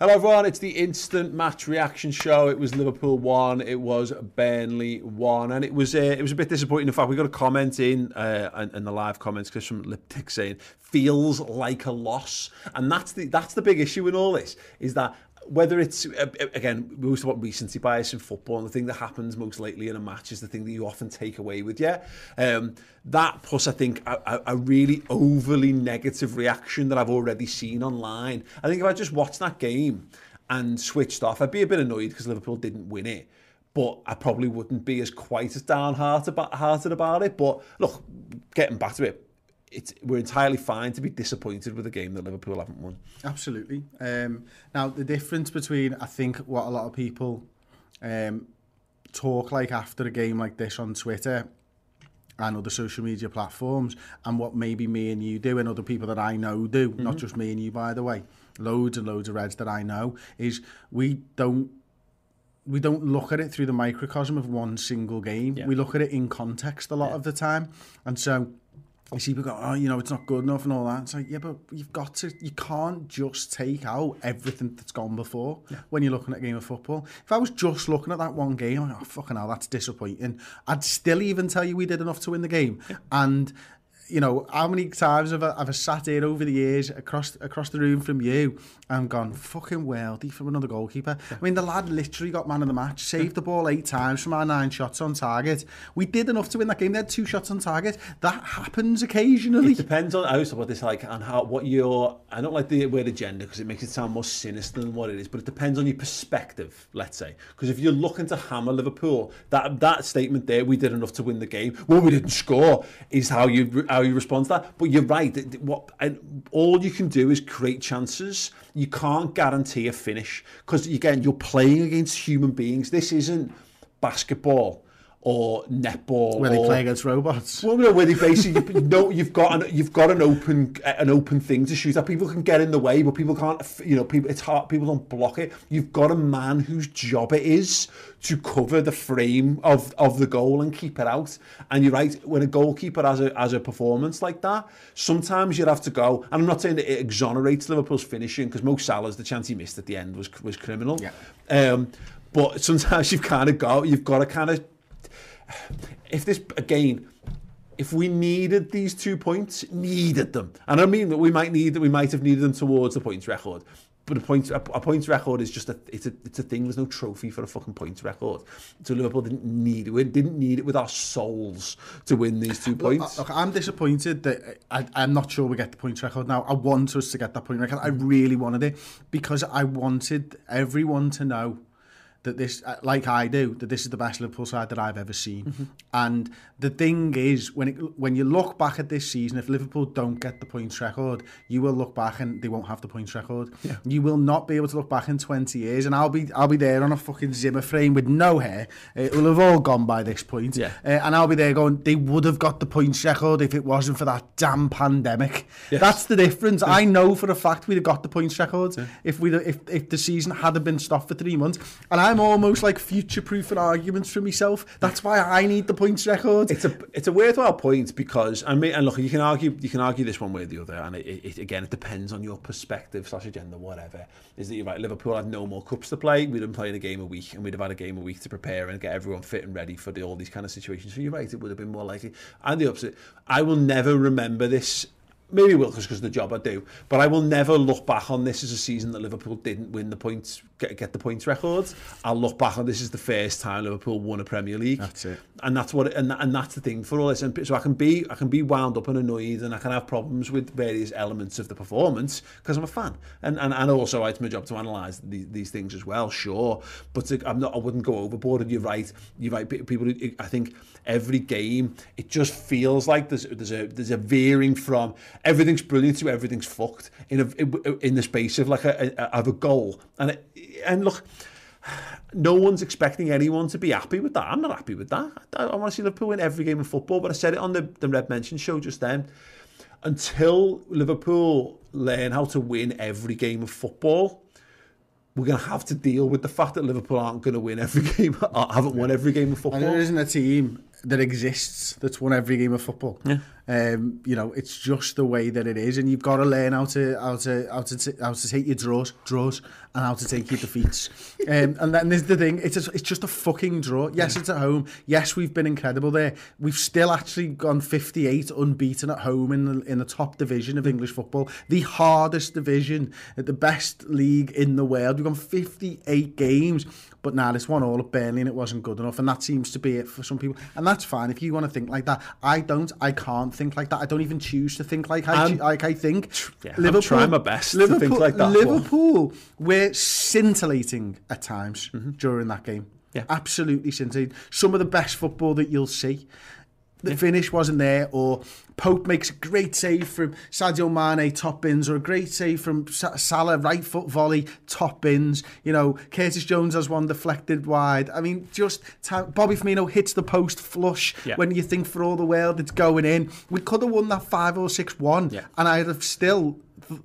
Hello everyone, it's the instant match reaction show. It was Liverpool one, it was Burnley one, and it was uh, it was a bit disappointing. In fact, we got a comment in uh, in the live comments because from Liptic saying feels like a loss, and that's the that's the big issue in all this is that whether it's again we always talk about recency bias in football and the thing that happens most lately in a match is the thing that you often take away with you. Um, that plus I think a, a really overly negative reaction that I've already seen online. I think if I just watched that game and switched off I'd be a bit annoyed because Liverpool didn't win it but I probably wouldn't be as quite as downhearted about it. But look getting back to it it's we're entirely fine to be disappointed with a game that Liverpool haven't won. Absolutely. Um, now the difference between I think what a lot of people um, talk like after a game like this on Twitter and other social media platforms and what maybe me and you do and other people that I know do, mm-hmm. not just me and you by the way, loads and loads of Reds that I know, is we don't we don't look at it through the microcosm of one single game. Yeah. We look at it in context a lot yeah. of the time. And so I see people go, oh, you know, it's not good enough and all that. It's like, yeah, but you've got to, you can't just take out everything that's gone before yeah. when you're looking at a game of football. If I was just looking at that one game, I'm like, oh, fucking hell, that's disappointing. I'd still even tell you we did enough to win the game. Yeah. And you know, how many times have I, have I sat here over the years across across the room from you and gone, fucking worldy from another goalkeeper. I mean, the lad literally got man of the match, saved the ball eight times from our nine shots on target. We did enough to win that game. They had two shots on target. That happens occasionally. It depends on, I was about this, like, on how, what your, I don't like the word agenda because it makes it sound more sinister than what it is, but it depends on your perspective, let's say. Because if you're looking to hammer Liverpool, that, that statement there, we did enough to win the game, well, we didn't score, is how you, how you respond to that. But you're right. What and all you can do is create chances. You can't guarantee a finish because again, you're playing against human beings. This isn't basketball or netball where they play against robots. Well, no, where they basically you know you've got an you've got an open an open thing to shoot at. People can get in the way, but people can't. You know, people it's hard. People don't block it. You've got a man whose job it is to cover the frame of of the goal and keep it out. And you're right. When a goalkeeper has a has a performance like that, sometimes you have to go. And I'm not saying that it exonerates Liverpool's finishing because Mo Salah's the chance he missed at the end was was criminal. Yeah. Um, but sometimes you've kind of got you've got to kind of if this, again, if we needed these two points, needed them. And I mean that we might need that we might have needed them towards the points record. But a point a, a points record is just a it's a it's a thing. There's no trophy for a fucking points record. So Liverpool didn't need it. We didn't need it with our souls to win these two points. Look, look I'm disappointed that uh, I, I'm not sure we get the points record now. I want us to get that point record. I really wanted it because I wanted everyone to know that this, uh, like I do, that this is the best Liverpool side that I've ever seen. Mm-hmm. And the thing is, when it, when you look back at this season, if Liverpool don't get the points record, you will look back and they won't have the points record. Yeah. You will not be able to look back in 20 years, and I'll be I'll be there on a fucking Zimmer frame with no hair. It will have all gone by this point. Yeah. Uh, and I'll be there going, they would have got the points record if it wasn't for that damn pandemic. Yes. That's the difference. Yeah. I know for a fact we'd have got the points record yeah. if we if if the season hadn't been stopped for three months. And I'm almost like future-proofing arguments for myself. That's why I need the points record. It's a it's a worthwhile point because and and look, you can argue you can argue this one way or the other, and it, it, again it depends on your perspective slash agenda, whatever. Is that you're right? Liverpool had no more cups to play. We'd been playing a game a week, and we'd have had a game a week to prepare and get everyone fit and ready for the, all these kind of situations. So you're right, it would have been more likely. And the opposite, I will never remember this maybe will because of the job I do. But I will never look back on this as a season that Liverpool didn't win the points, get, get the points records. I'll look back on this as the first time Liverpool won a Premier League. That's it. And that's what, and, and that's the thing for all this. And so I can be, I can be wound up and annoyed, and I can have problems with various elements of the performance because I'm a fan, and and, and also it's my job to analyse these, these things as well. Sure, but to, I'm not, I wouldn't go overboard. And you're right, you're right. People, I think every game, it just feels like there's there's a there's a veering from everything's brilliant to everything's fucked in a in the space of like a, a of a goal. And it, and look, no one's expecting anyone to be happy with that. I'm not happy with that. I, I want to see Liverpool win every game of football. But I said it on the the Red Mention show just then. Until Liverpool learn how to win every game of football, we're going to have to deal with the fact that Liverpool aren't going to win every game, haven't won every game of football. And there isn't a team that exists that's won every game of football. Yeah. Um, you know, it's just the way that it is, and you've got to learn how to how to how to how to take your draws, draws, and how to take your defeats. um, and then there's the thing: it's a, it's just a fucking draw. Yes, it's at home. Yes, we've been incredible there. We've still actually gone 58 unbeaten at home in the in the top division of English football, the hardest division, the best league in the world. We've gone 58 games. But now nah, this one all at Burnley and it wasn't good enough, and that seems to be it for some people, and that's fine if you want to think like that. I don't. I can't think like that. I don't even choose to think like I, um, like I think. Yeah, Liverpool, I'm trying my best Liverpool, to think like that. Liverpool were scintillating at times mm-hmm. during that game. Yeah. Absolutely scintillating. Some of the best football that you'll see the finish wasn't there, or Pope makes a great save from Sadio Mane top bins, or a great save from Salah right foot volley top bins. You know, Curtis Jones has one deflected wide. I mean, just time, Bobby Firmino hits the post flush yeah. when you think for all the world it's going in. We could have won that five or six one, yeah. and I'd have still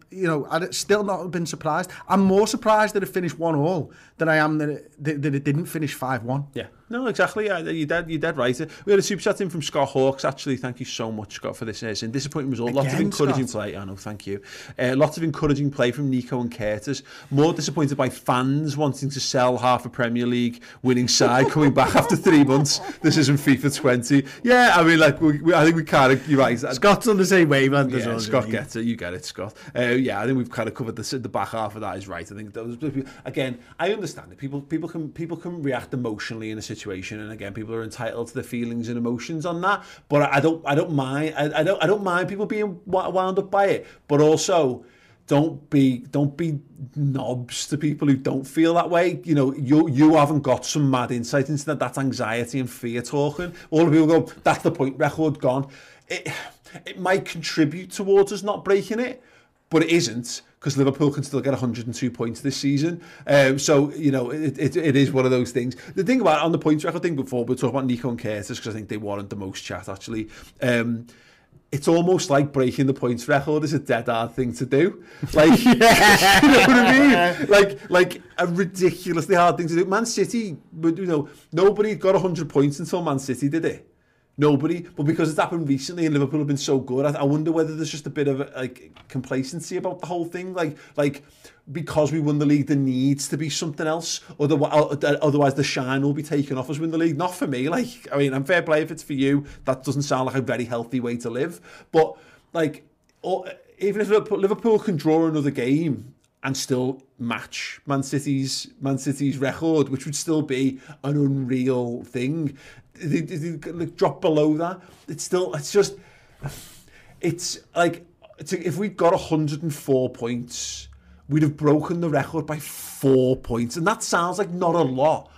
you know, I'd still not been surprised. I'm more surprised that it finished one all than I am that it, that it didn't finish five one. Yeah, no, exactly. Yeah, you're dead. You're dead right. We had a super chat in from Scott Hawks. Actually, thank you so much, Scott, for this. It's a disappointing result. Again, lots of encouraging Scott. play. I know. Thank you. Uh, lots of encouraging play from Nico and Curtis. More disappointed by fans wanting to sell half a Premier League winning side coming back after three months. This isn't FIFA 20. Yeah, I mean, like, we, we, I think we kind of. You're right. Scott's on the same wave, Yeah, well, Scott gets it. You get it, Scott. Uh, yeah, I think we've kind of covered the the back half of that is right. I think those again. I understand it. People people can people can react emotionally in a situation, and again, people are entitled to their feelings and emotions on that. But I don't I don't mind I, I don't I don't mind people being wound up by it. But also don't be don't be knobs to people who don't feel that way. You know, you you haven't got some mad insight into that. That's anxiety and fear talking. All the people go, that's the point. Record gone. It it might contribute towards us not breaking it, but it isn't because Liverpool can still get 102 points this season. Um, so, you know, it, it, it is one of those things. The thing about on the points record thing before, we'll talk about Nico and Curtis because I think they warrant the most chat actually. Um, it's almost like breaking the points record is a dead hard thing to do. Like, you know what I mean? Like, like a ridiculously hard thing to do. Man City, but you know, nobody got 100 points until Man City did it. Nobody, but because it's happened recently and Liverpool have been so good, I, I wonder whether there's just a bit of like complacency about the whole thing. Like, like because we won the league, there needs to be something else. Otherwise, uh, uh, otherwise the shine will be taken off us win the league. Not for me. Like, I mean, I'm fair play if it's for you. That doesn't sound like a very healthy way to live. But like, even if Liverpool can draw another game and still match Man City's Man City's record, which would still be an unreal thing they, they, they like, drop below that. It's still, it's just, it's like, it's, if we'd got 104 points, we'd have broken the record by four points. And that sounds like not a lot,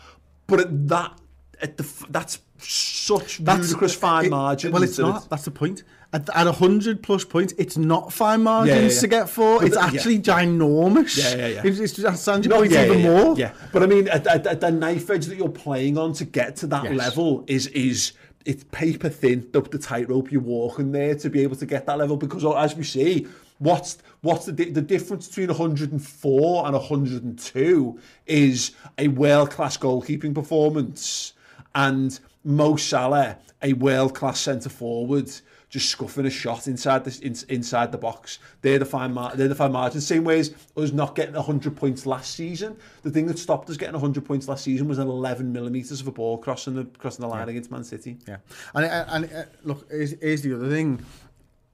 but at that, at the, that's such that's, ludicrous fine margin. Well, it's not. It. That's the point. At, at 100 plus points, it's not fine margins yeah, yeah, yeah. to get four. But it's the, actually ginormous. Yeah, yeah, yeah. It's, it's just Sanji no, points yeah, even yeah, more. Yeah, but I mean, at, at, at, the knife edge that you're playing on to get to that yes. level is is it's paper thin. The, the tightrope you're walking there to be able to get that level. Because oh, as we see, what's what's the the difference between 104 and 102 is a world class goalkeeping performance and Mo Salah, a world class centre forward just scuffing a shot inside the, in, inside the box. They're the fine mar they're the fine margin. Same way as us not getting 100 points last season. The thing that stopped us getting 100 points last season was an 11 millimeters of a ball crossing the crossing the line yeah. against Man City. Yeah. And, uh, and, uh, look, here's, here's the other thing.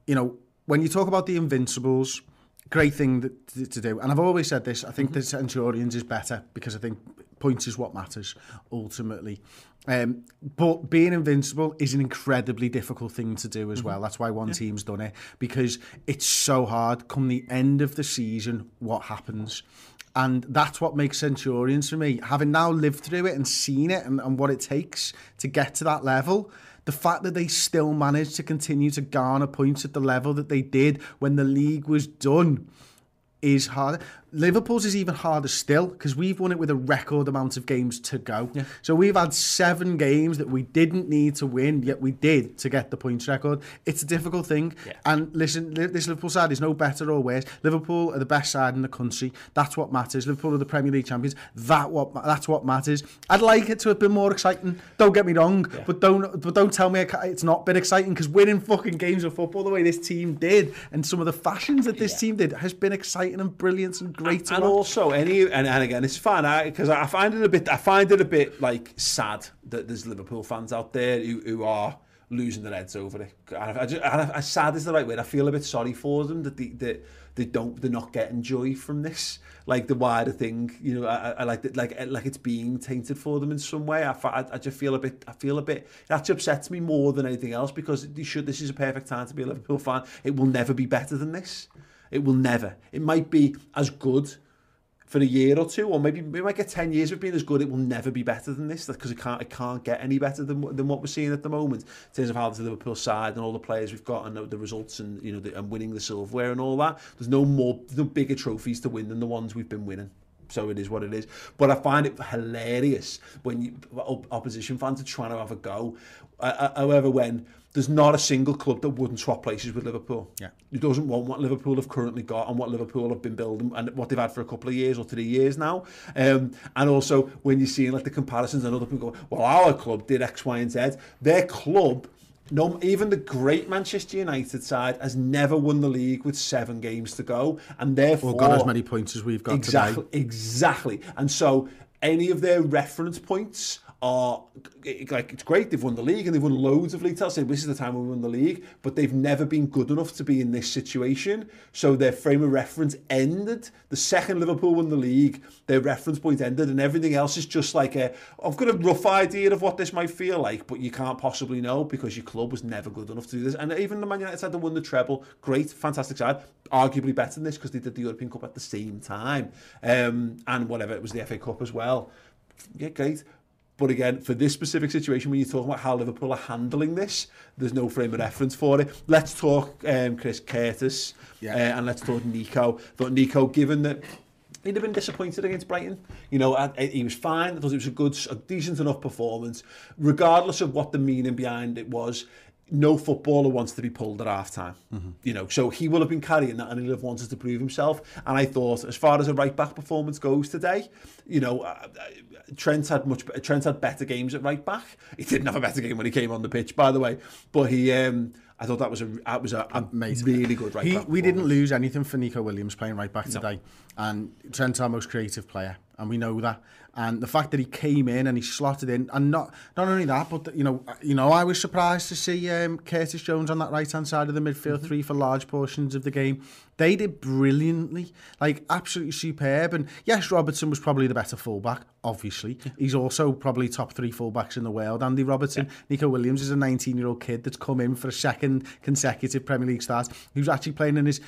You know, when you talk about the Invincibles, great thing that, to do. And I've always said this, I think mm -hmm. the Centurions is better because I think points is what matters ultimately. Um, but being invincible is an incredibly difficult thing to do as mm-hmm. well. That's why one yeah. team's done it because it's so hard. Come the end of the season, what happens? And that's what makes Centurions for me. Having now lived through it and seen it and, and what it takes to get to that level, the fact that they still managed to continue to garner points at the level that they did when the league was done is hard. Liverpool's is even harder still because we've won it with a record amount of games to go. Yeah. So we've had seven games that we didn't need to win, yet we did to get the points record. It's a difficult thing. Yeah. And listen, this Liverpool side is no better or worse. Liverpool are the best side in the country. That's what matters. Liverpool are the Premier League champions. That what that's what matters. I'd like it to have been more exciting. Don't get me wrong, yeah. but don't but don't tell me it's not been exciting because winning fucking games of football the way this team did and some of the fashions that this team did has been exciting and brilliant and and, and also any and, and again it's fun because I, I, find it a bit I find it a bit like sad that there's Liverpool fans out there who, who are losing their heads over it. And I, just, and I, sad is the right word. I feel a bit sorry for them that they, that they don't they're not getting joy from this. Like the wider thing, you know, I, I like that like like it's being tainted for them in some way. I, I, I just feel a bit I feel a bit it actually upsets me more than anything else because you should this is a perfect time to be a Liverpool fan. It will never be better than this. It will never. It might be as good for a year or two, or maybe we might get 10 years of being as good, it will never be better than this because it can't, it can't get any better than, than what we're seeing at the moment in terms of how the Liverpool side and all the players we've got and the results and you know the, and winning the silverware and all that. There's no more, no bigger trophies to win than the ones we've been winning. So it is what it is. But I find it hilarious when you, opposition fans are trying to have a go. Uh, uh however, when there's not a single club that wouldn't swap places with Liverpool. Yeah. He doesn't want what Liverpool have currently got and what Liverpool have been building and what they've had for a couple of years or three years now. Um, and also when you're seeing like the comparisons and other people go, well, our club did X, Y, and Z. Their club no, even the great Manchester United side has never won the league with seven games to go, and therefore or got as many points as we've got exactly, today. Exactly, and so any of their reference points are like it's great they've won the league and they've won loads of league titles. Saying this is the time we won the league but they've never been good enough to be in this situation. So their frame of reference ended. The second Liverpool won the league their reference point ended and everything else is just like a I've got a rough idea of what this might feel like but you can't possibly know because your club was never good enough to do this. And even the Man United side that won the treble great fantastic side arguably better than this because they did the European Cup at the same time. Um, and whatever it was the FA Cup as well. Yeah great. But again, for this specific situation, when you're talking about how Liverpool are handling this, there's no frame of reference for it. Let's talk um, Chris Curtis yeah. uh, and let's talk Nico. But Nico, given that he'd have been disappointed against Brighton. You know, I, I, he was fine. I thought it was a good, a decent enough performance. Regardless of what the meaning behind it was, no footballer wants to be pulled at half time. Mm -hmm. You know, so he will have been carrying that and he'll have wanted to prove himself. And I thought, as far as a right back performance goes today, you know, uh, uh, Trent had much Trent had better games at right back. He didn't have a better game when he came on the pitch, by the way. But he, um, I thought that was a that was a, a Amazing. really good right he, back. We didn't lose anything for Nico Williams playing right back no. today, and Trent's our most creative player, and we know that. And the fact that he came in and he slotted in, and not not only that, but you know, you know, I was surprised to see um, Curtis Jones on that right hand side of the midfield mm-hmm. three for large portions of the game. They did brilliantly, like absolutely superb. And yes, Robertson was probably the better fullback. Obviously, yeah. he's also probably top three fullbacks in the world. Andy Robertson, yeah. Nico Williams is a 19-year-old kid that's come in for a second consecutive Premier League start. He was actually playing in his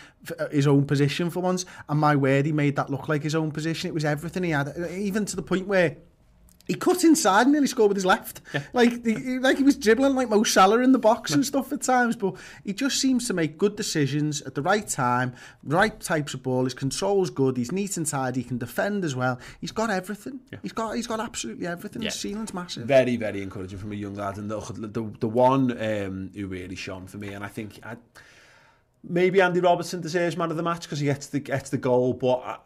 his own position for once, and my word, he made that look like his own position. It was everything he had, even to the point where he cut inside and nearly scored with his left. Yeah. Like, he, like he was dribbling like Mo Salah in the box and stuff at times. But he just seems to make good decisions at the right time, right types of ball. His control's good. He's neat and tidy. He can defend as well. He's got everything. Yeah. He's got he's got absolutely everything. Yeah. His ceiling's massive. Very very encouraging from a young lad. And the the, the one um, who really shone for me, and I think I, maybe Andy Robertson deserves man of the match because he gets the gets the goal, but. I,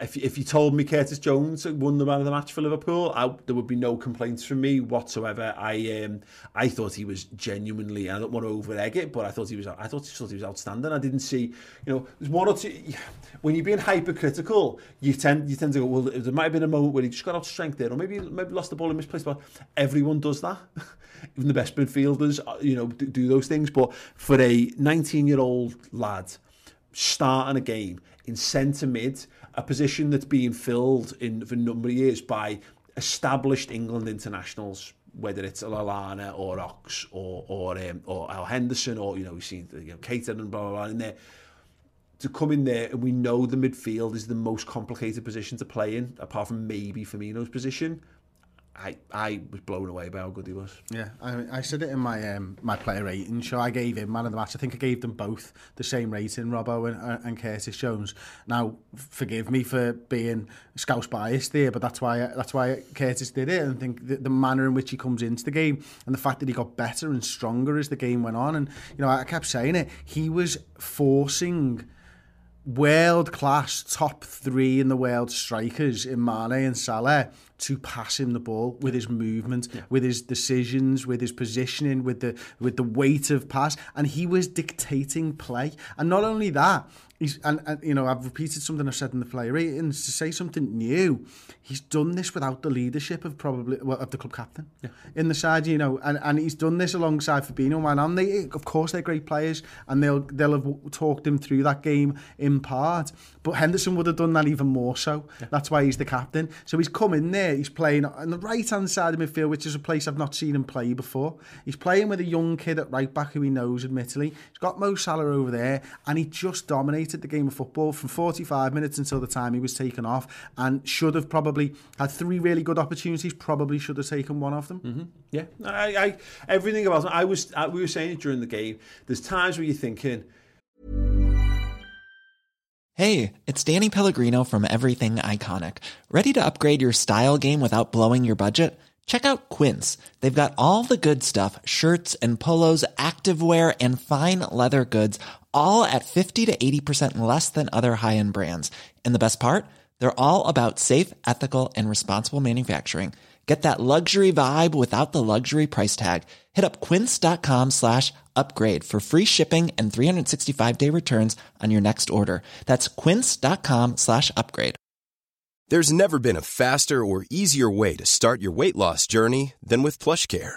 if, if you told me Curtis Jones won the man of the match for Liverpool, I, there would be no complaints from me whatsoever. I um, I thought he was genuinely, I don't want to over egg it, but I thought he was I thought, thought he was outstanding. I didn't see, you know, there's one or two, when you're being hypercritical, you tend you tend to go, well, there might have been a moment where he just got out strength there, or maybe maybe lost the ball in misplaced, but everyone does that. Even the best midfielders, uh, you know, do, do those things. But for a 19-year-old lad starting a game in centre mid, a position that's being filled in for a number of years by established England internationals, whether it's Lallana or Ox or or um, or Al Henderson or you know we've seen you know, Caton and blah blah blah in there to come in there and we know the midfield is the most complicated position to play in apart from maybe Firmino's position. I I was blown away by how good he was. Yeah, I, I said it in my um, my player rating show. I gave him man of the match. I think I gave them both the same rating, Robbo and, and Curtis Jones. Now, forgive me for being scouse biased there, but that's why that's why Curtis did it. And I think the, the manner in which he comes into the game and the fact that he got better and stronger as the game went on. And you know, I kept saying it. He was forcing world class top three in the world strikers in Mane and Salah to pass him the ball with his movement, yeah. with his decisions, with his positioning, with the with the weight of pass, and he was dictating play. And not only that, he's and, and you know I've repeated something I've said in the player ratings to say something new. He's done this without the leadership of probably well, of the club captain yeah. in the side, you know, and, and he's done this alongside Fabinho. Man, and they of course they're great players, and they'll they'll have talked him through that game in part. But Henderson would have done that even more so. Yeah. That's why he's the captain. So he's come in there. He's playing on the right hand side of midfield, which is a place I've not seen him play before. He's playing with a young kid at right back who he knows, admittedly. He's got Mo Salah over there, and he just dominated the game of football from 45 minutes until the time he was taken off, and should have probably had three really good opportunities. Probably should have taken one of them. Mm-hmm. Yeah, I, I everything about him. I was I, we were saying it during the game. There's times where you're thinking. Hey, it's Danny Pellegrino from Everything Iconic. Ready to upgrade your style game without blowing your budget? Check out Quince. They've got all the good stuff shirts and polos, activewear, and fine leather goods, all at 50 to 80% less than other high end brands. And the best part? They're all about safe, ethical, and responsible manufacturing. Get that luxury vibe without the luxury price tag. Hit up quince.com slash upgrade for free shipping and 365 day returns on your next order. That's quince.com slash upgrade. There's never been a faster or easier way to start your weight loss journey than with PlushCare.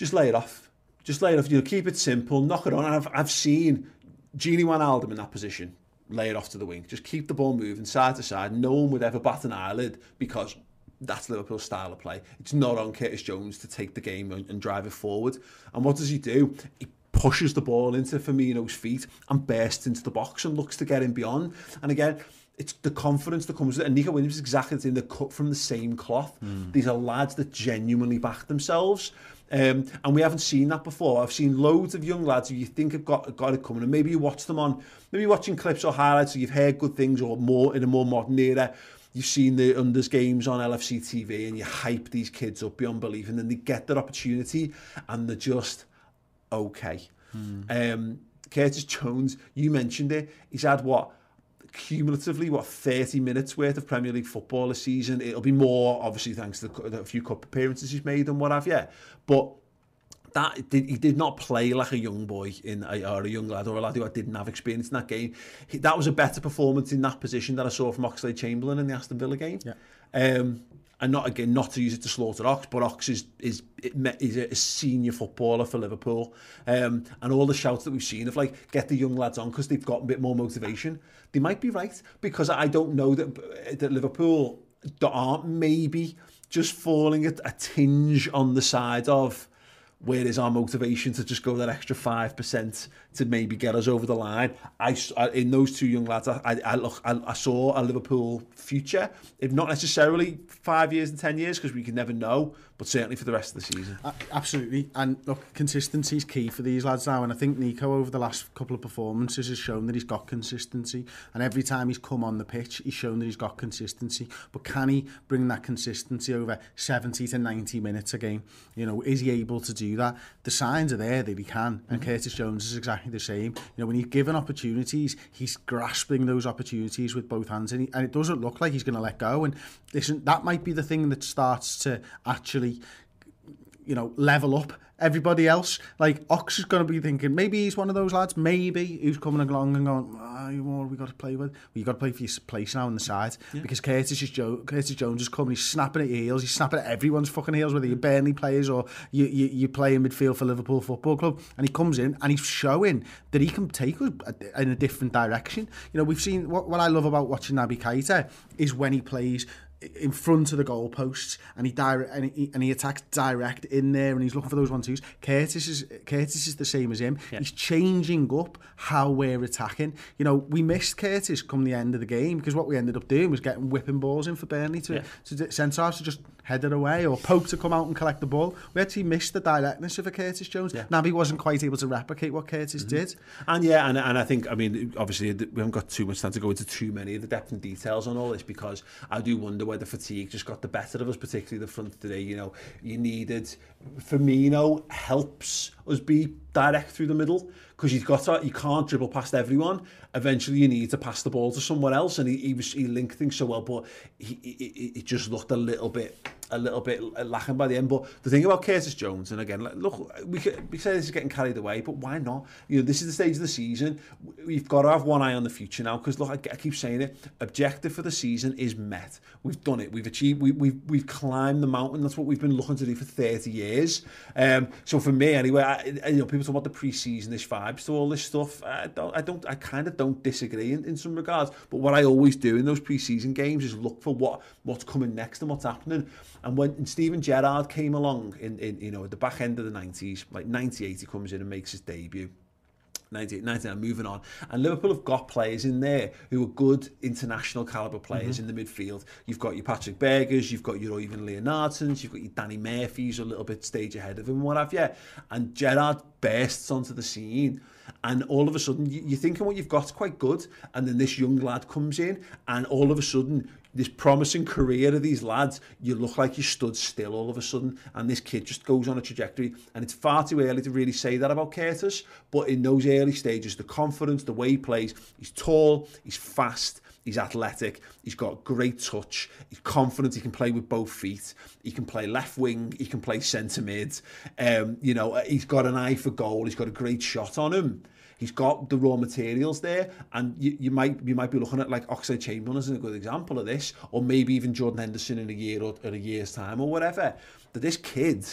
Just lay it off. Just lay it off. You know, keep it simple, knock it on. I've, I've seen Gini Wijnaldum in that position. Lay it off to the wing. Just keep the ball moving side to side. No one would ever bat an eyelid because that's Liverpool's style of play. It's not on Curtis Jones to take the game and, and drive it forward. And what does he do? He pushes the ball into Firmino's feet and bursts into the box and looks to get him beyond. And again, it's the confidence that comes with it. And Nico Williams is exactly the same. They're cut from the same cloth. Mm. These are lads that genuinely back themselves. Um, and we haven't seen that before. I've seen loads of young lads who you think have got, got it coming, and maybe you watch them on, maybe you're watching clips or highlights, or you've heard good things, or more in a more modern era, you've seen the unders games on LFC TV, and you hype these kids up beyond belief, and then they get their opportunity, and they're just okay. Hmm. Um, Curtis Jones, you mentioned it, he's had what, cumulatively, what, 30 minutes worth of Premier League football this season. It'll be more, obviously, thanks to the, the few cup appearances he's made and what have you. But that did, he did not play like a young boy in or a young lad or a lad who didn't have experience in that game. He, that was a better performance in that position that I saw from Oxlade Chamberlain in the Aston Villa game. Yeah. Um, and not again not to use it to slaughter Ox, but Ox is is is a senior footballer for Liverpool, um, and all the shouts that we've seen of like get the young lads on because they've got a bit more motivation. They might be right because I don't know that that Liverpool aren't maybe just falling a, a tinge on the side of where is our motivation to just go that extra 5% to maybe get us over the line? I, in those two young lads, I, I, look, I, I saw a Liverpool future, if not necessarily five years and 10 years, because we can never know, but certainly for the rest of the season. Absolutely. And look, consistency is key for these lads now. And I think Nico, over the last couple of performances, has shown that he's got consistency. And every time he's come on the pitch, he's shown that he's got consistency. But can he bring that consistency over 70 to 90 minutes a game? You know, is he able to do that? The signs are there that he can. And mm-hmm. Curtis Jones is exactly the same. You know, when he's given opportunities, he's grasping those opportunities with both hands. And, he, and it doesn't look like he's going to let go. And listen, that might be the thing that starts to actually you know, level up everybody else. Like Ox is going to be thinking maybe he's one of those lads, maybe who's coming along and going, oh, what have we got to play with? Well, you got to play for your place now on the side yeah. because Curtis is jo- Curtis Jones is coming. He's snapping at your heels. He's snapping at everyone's fucking heels, whether you're Burnley players or you you you play in midfield for Liverpool Football Club. And he comes in and he's showing that he can take us in a different direction. You know, we've seen what what I love about watching Naby Keita is when he plays in front of the goalposts and he direct and he, and he attacks direct in there and he's looking for those one twos. Curtis is Curtis is the same as him. Yeah. He's changing up how we're attacking. You know, we missed Curtis come the end of the game because what we ended up doing was getting whipping balls in for Burnley to, yeah. to centre to just head it away or poke to come out and collect the ball. We actually missed the directness of a Curtis Jones. Yeah. Naby wasn't quite able to replicate what Curtis mm-hmm. did. And yeah, and, and I think, I mean, obviously we haven't got too much time to go into too many of the depth and details on all this because I do wonder whether fatigue just got the better of us, particularly the front today. You know, you needed Firmino helps us be direct through the middle because you've got to, you can't dribble past everyone. Eventually, you need to pass the ball to someone else, and he he, was, he linked things so well, but he, he, he just looked a little bit a little bit lacking by the end. But the thing about Curtis Jones, and again, look, we we say this is getting carried away, but why not? You know, this is the stage of the season. We've got to have one eye on the future now because look, I, I keep saying it. Objective for the season is met. We've done it. We've achieved. We, we've we've climbed the mountain. That's what we've been looking to do for 30 years. Um, so for me, anyway, I, you know, people talk about the pre-season, this vibes to all this stuff. I don't. I don't. I kind of don't disagree in, in some regards. But what I always do in those pre-season games is look for what what's coming next and what's happening. And when Steven Gerrard came along in, in you know at the back end of the 90s, like 98, he comes in and makes his debut. 98, 99, moving on. And Liverpool have got players in there who are good international caliber players mm-hmm. in the midfield. You've got your Patrik Bergers, you've got your Øyvind Leonhardsens, you've got your Danny Murphys a little bit stage ahead of him, what have you. And Gerrard bursts onto the scene and all of a sudden you're thinking what you've got's quite good and then this young lad comes in and all of a sudden this promising career of these lads, you look like you stood still all of a sudden, and this kid just goes on a trajectory. And it's far too early to really say that about Curtis, but in those early stages, the confidence, the way he plays, he's tall, he's fast, he's athletic, he's got great touch, he's confident, he can play with both feet, he can play left wing, he can play centre mid, um, you know, he's got an eye for goal, he's got a great shot on him. He's got the raw materials there, and you, you might you might be looking at like Oxide Chamberlain as a good example of this, or maybe even Jordan Henderson in a year or in a year's time or whatever. That this kid,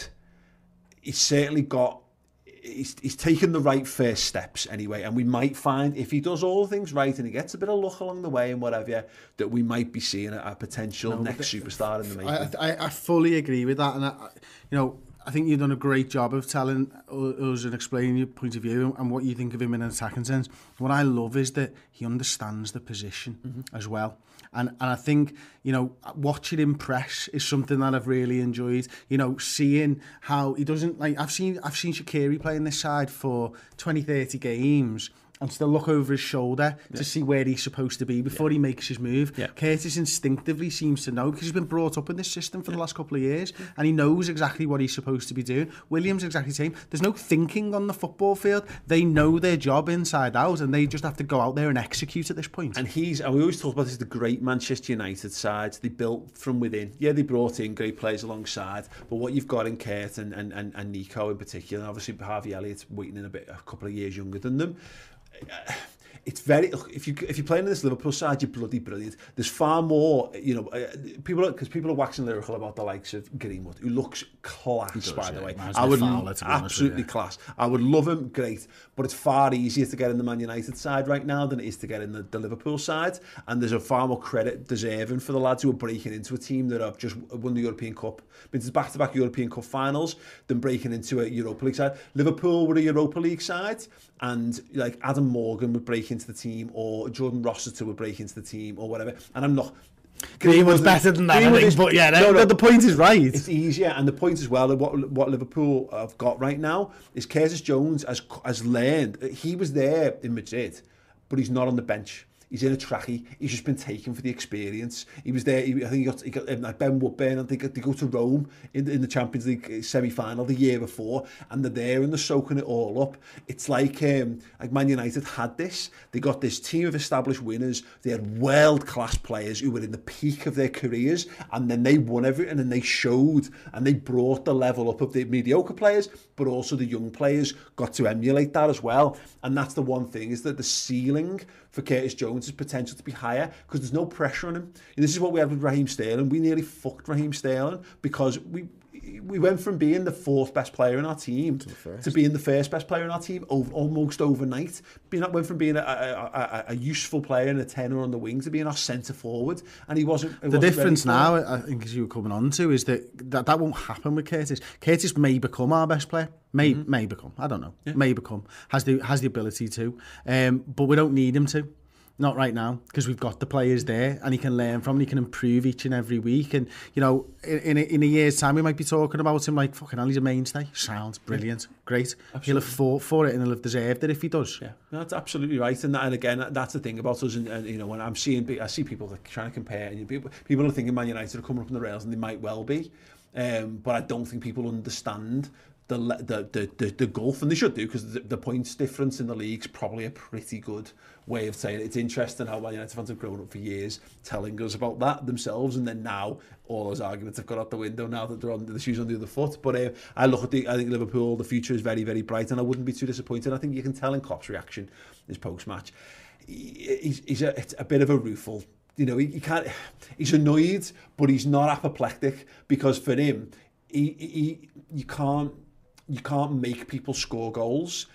he's certainly got he's, he's taken the right first steps anyway, and we might find if he does all things right and he gets a bit of luck along the way and whatever, that we might be seeing a, a potential no, next superstar in the making. I, I, I fully agree with that, and I, you know, I think you've done a great job of telling us and explaining your point of view and what you think of him in an attacking sense. What I love is that he understands the position mm -hmm. as well. And and I think, you know, watching him press is something that I've really enjoyed. You know, seeing how he doesn't like I've seen I've seen Shakiri playing this side for 20 30 games and still look over his shoulder yeah. to see where he's supposed to be before yeah. he makes his move. Yeah. Curtis instinctively seems to know because he's been brought up in this system for the last couple of years and he knows exactly what he's supposed to be doing. Williams exactly the same. There's no thinking on the football field. They know their job inside out and they just have to go out there and execute at this point. And he's, and we always talk about this, the great Manchester United side. They built from within. Yeah, they brought in great players alongside, but what you've got in Kurt and, and, and, and Nico in particular, and obviously Harvey Elliott's waiting in a bit, a couple of years younger than them, it's very if you if you're playing in this Liverpool side, you're bloody brilliant. There's far more, you know, uh, people because people are waxing lyrical about the likes of Greenwood, who looks class does, by the way. I would Fowler, to honest with absolutely class. I would love him, great, but it's far easier to get in the Man United side right now than it is to get in the, the Liverpool side. And there's a far more credit deserving for the lads who are breaking into a team that have just won the European Cup, been to back-to-back European Cup finals, than breaking into a Europa League side. Liverpool were a Europa League side, and like Adam Morgan would break into the team, or Jordan Rossiter would break into the team, or whatever. And I'm not. Greenwood's better than that, I think, is- but yeah, No, no. the point is right. It's easier, and the point as well of what what Liverpool have got right now is Curtis Jones has has learned. He was there in Madrid, but he's not on the bench. He's in a trackie. He's just been taken for the experience. He was there. He, I think he got, he got um, like Ben Woodburn. I think they go to Rome in the, in the Champions League semi final the year before, and they're there and they're soaking it all up. It's like um, like Man United had this. They got this team of established winners. They had world class players who were in the peak of their careers, and then they won everything and they showed and they brought the level up of the mediocre players, but also the young players got to emulate that as well. And that's the one thing is that the ceiling for Curtis Jones is potential to be higher because there's no pressure on him. And this is what we had with Raheem Sterling. We nearly fucked Raheem Sterling because we we went from being the fourth best player in our team to, being the first best player in our team over, almost overnight. Being went from being a, a, a, a useful player and a tenor on the wing to being our centre forward, and he wasn't. he the wasn't difference now, I think, as you were coming on to, is that that, that won't happen with Curtis. Curtis may become our best player. May Mm-hmm. may become. I don't know. May become. Has the has the ability to. Um, but we don't need him to. not right now because we've got the players there and he can learn from and he can improve each and every week and you know in, in, a, in a year's time we might be talking about him like fucking hell he's a mainstay. Sounds brilliant. Great. Absolutely. he'll have fought for it and he'll have deserved it if he does. Yeah. No, that's absolutely right and, that, and again that's the thing about us and, and you know when I'm seeing I see people like, trying to compare and people, people are thinking Man United are coming up on the rails and they might well be um, but I don't think people understand the the the the, the and they should do because the, the points difference in the league's probably a pretty good way of saying it. It's interesting how Man United fans have grown up for years telling us about that themselves, and then now all those arguments have gone out the window now that they're on the shoes on the other foot. But uh, I look at the, I think Liverpool, the future is very, very bright, and I wouldn't be too disappointed. I think you can tell in Klopp's reaction, his post match, he's, he's a, a bit of a rueful. You know, he, he can't. He's annoyed, but he's not apoplectic because for him, he, he you can't you can't make people score goals.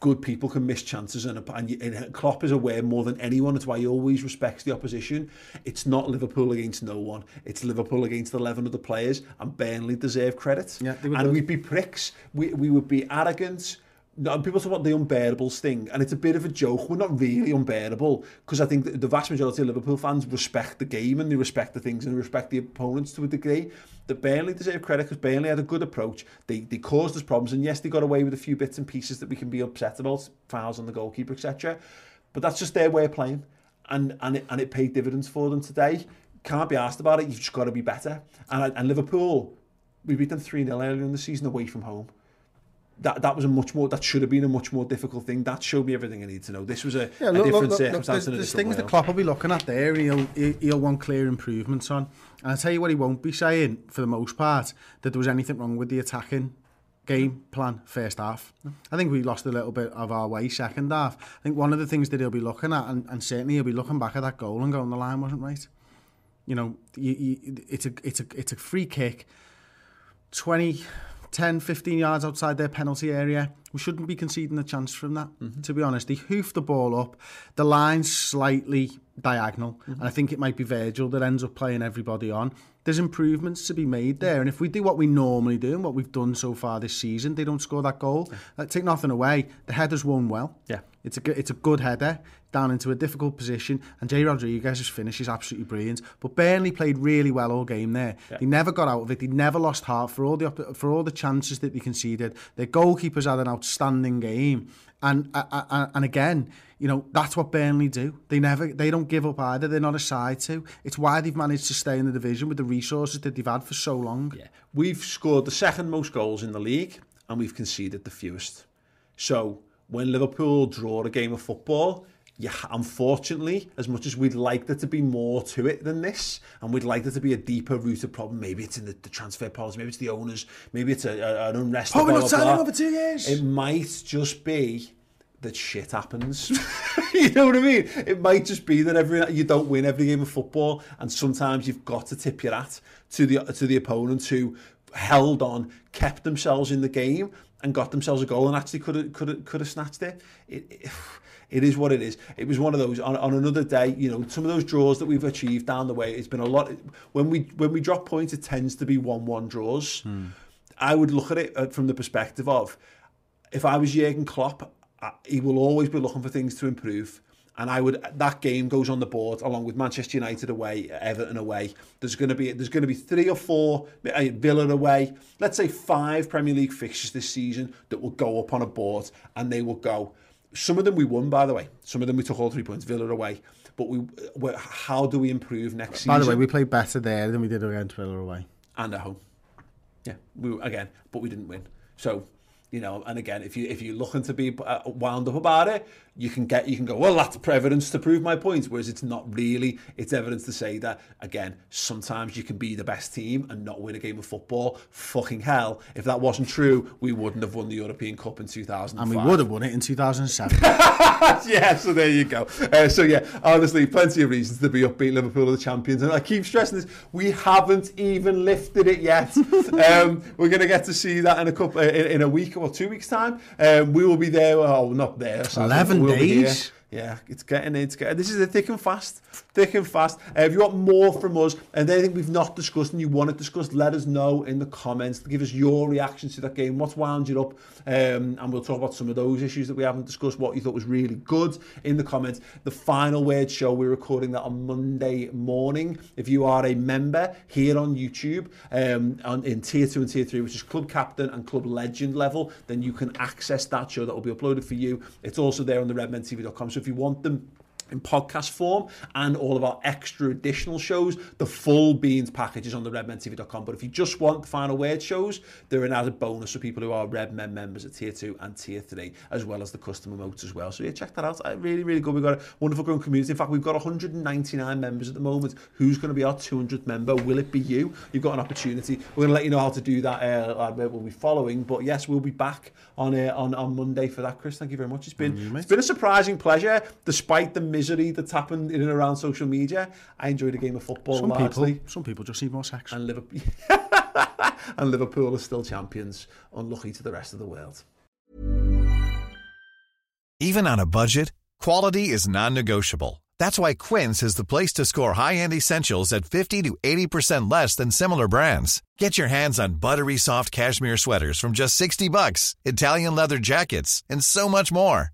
Good people can miss chances, and, and, and Klopp is aware more than anyone. That's why he always respects the opposition. It's not Liverpool against no one. It's Liverpool against eleven other players, and Burnley deserve credit. Yeah, and we'd be pricks. We we would be arrogant. People talk about the unbearables thing, and it's a bit of a joke. We're not really unbearable because I think the vast majority of Liverpool fans respect the game and they respect the things and respect the opponents to a degree. That Burnley deserve credit because Burnley had a good approach. They they caused us problems, and yes, they got away with a few bits and pieces that we can be upset about, fouls on the goalkeeper, etc. But that's just their way of playing, and and it, and it paid dividends for them today. Can't be asked about it. You've just got to be better. And and Liverpool, we beat them three 0 earlier in the season away from home that that was a much more that should have been a much more difficult thing. That showed me everything I need to know. This was a, Yeah, a different look, look, circumstance there's, and a there's different things that. Klopp will be looking at there. He'll he- he'll want clear improvements on. And I tell you what, he won't be saying for the most part that there was anything wrong with the attacking game plan first half. I think we lost a little bit of our way second half. I think one of the things that he'll be looking at, and, and certainly he'll be looking back at that goal and going, the line wasn't right. You know, you, you, it's a it's a it's a free kick. 20, 10, 15 yards outside their penalty area. We shouldn't be conceding a chance from that, mm -hmm. to be honest. He hoofed the ball up. The line's slightly diagonal, mm -hmm. and I think it might be Virgil that ends up playing everybody on. There's improvements to be made there, and if we do what we normally do and what we've done so far this season, they don't score that goal. Uh, take nothing away. The header's won well. Yeah. It's a good, it's a good header down into a difficult position, and Jay Rodriguez's finish is absolutely brilliant. But Burnley played really well all game there. They never got out of it. They never lost heart for all the for all the chances that they conceded. Their goalkeepers had an outstanding game, and uh, and again, you know that's what Burnley do. They never they don't give up either. They're not a side to. It's why they've managed to stay in the division with the resources that they've had for so long. Yeah. We've scored the second most goals in the league and we've conceded the fewest. So when Liverpool draw a game of football, yeah, unfortunately, as much as we'd like there to be more to it than this, and we'd like there to be a deeper rooted problem, maybe it's in the, the transfer policy, maybe it's the owners, maybe it's a, a, an unrest. Probably we're not signing over two years. It might just be that shit happens. you know what I mean? It might just be that every you don't win every game of football, and sometimes you've got to tip your hat to the to the opponent who held on, kept themselves in the game and got themselves a goal and actually could have, could have, could have snatched it. it, it it is what it is. It was one of those on, on another day, you know, some of those draws that we've achieved down the way, it's been a lot when we when we drop points it tends to be 1-1 draws. Hmm. I would look at it uh, from the perspective of if I was Jurgen Klopp, he will always be looking for things to improve. And I would that game goes on the board along with Manchester United away, Everton away. There's going to be there's going to be three or four uh, Villa away. Let's say five Premier League fixtures this season that will go up on a board, and they will go. Some of them we won, by the way. Some of them we took all three points, Villa away. But we, how do we improve next season? By the way, we played better there than we did against Villa away. And at home. Yeah, we again, but we didn't win. So you know and again if you if you're looking to be uh, wound up about it you can get you can go well that's evidence to prove my points whereas it's not really. It's evidence to say that again sometimes you can be the best team and not win a game of football. Fucking hell. If that wasn't true we wouldn't have won the European Cup in 2005 and we would have won it in 2007 yeah so there you go. Uh, so yeah honestly plenty of reasons to be upbeat. Liverpool are the champions. And I keep stressing this we haven't even lifted it yet. Um, we're going to get to see that in a couple uh, in, in a week or two weeks' time. Um, we will be there. Oh, not there. Eleven we'll days. Yeah, it's getting it's getting. This is a thick and fast, thick and fast. Uh, if you want more from us and anything we've not discussed and you want to discuss, let us know in the comments. Give us your reactions to that game. What's wound you up? Um, and we'll talk about some of those issues that we haven't discussed. What you thought was really good in the comments. The final word show we're recording that on Monday morning. If you are a member here on YouTube, um, on in tier two and tier three, which is club captain and club legend level, then you can access that show that will be uploaded for you. It's also there on the redmentv.com. So if you want them in podcast form and all of our extra additional shows. The full Beans package is on the redmentv.com. But if you just want the final word shows, they're an added bonus for people who are Red Men members at tier 2 and tier 3, as well as the customer emotes as well. So yeah, check that out. Really, really good. We've got a wonderful growing community. In fact, we've got 199 members at the moment. Who's going to be our 200th member? Will it be you? You've got an opportunity. We're going to let you know how to do that. Uh, we'll be following. But yes, we'll be back on uh, on, on Monday for that, Chris. Thank you very much. It's been, mm, it's been a surprising pleasure, despite the misery that's happened in and around social media. I enjoyed a game of football some largely. People, some people just need more sex. And Liverpool, and Liverpool are still champions, unlucky to the rest of the world. Even on a budget, quality is non-negotiable. That's why Quince is the place to score high-end essentials at 50 to 80% less than similar brands. Get your hands on buttery soft cashmere sweaters from just 60 bucks, Italian leather jackets, and so much more.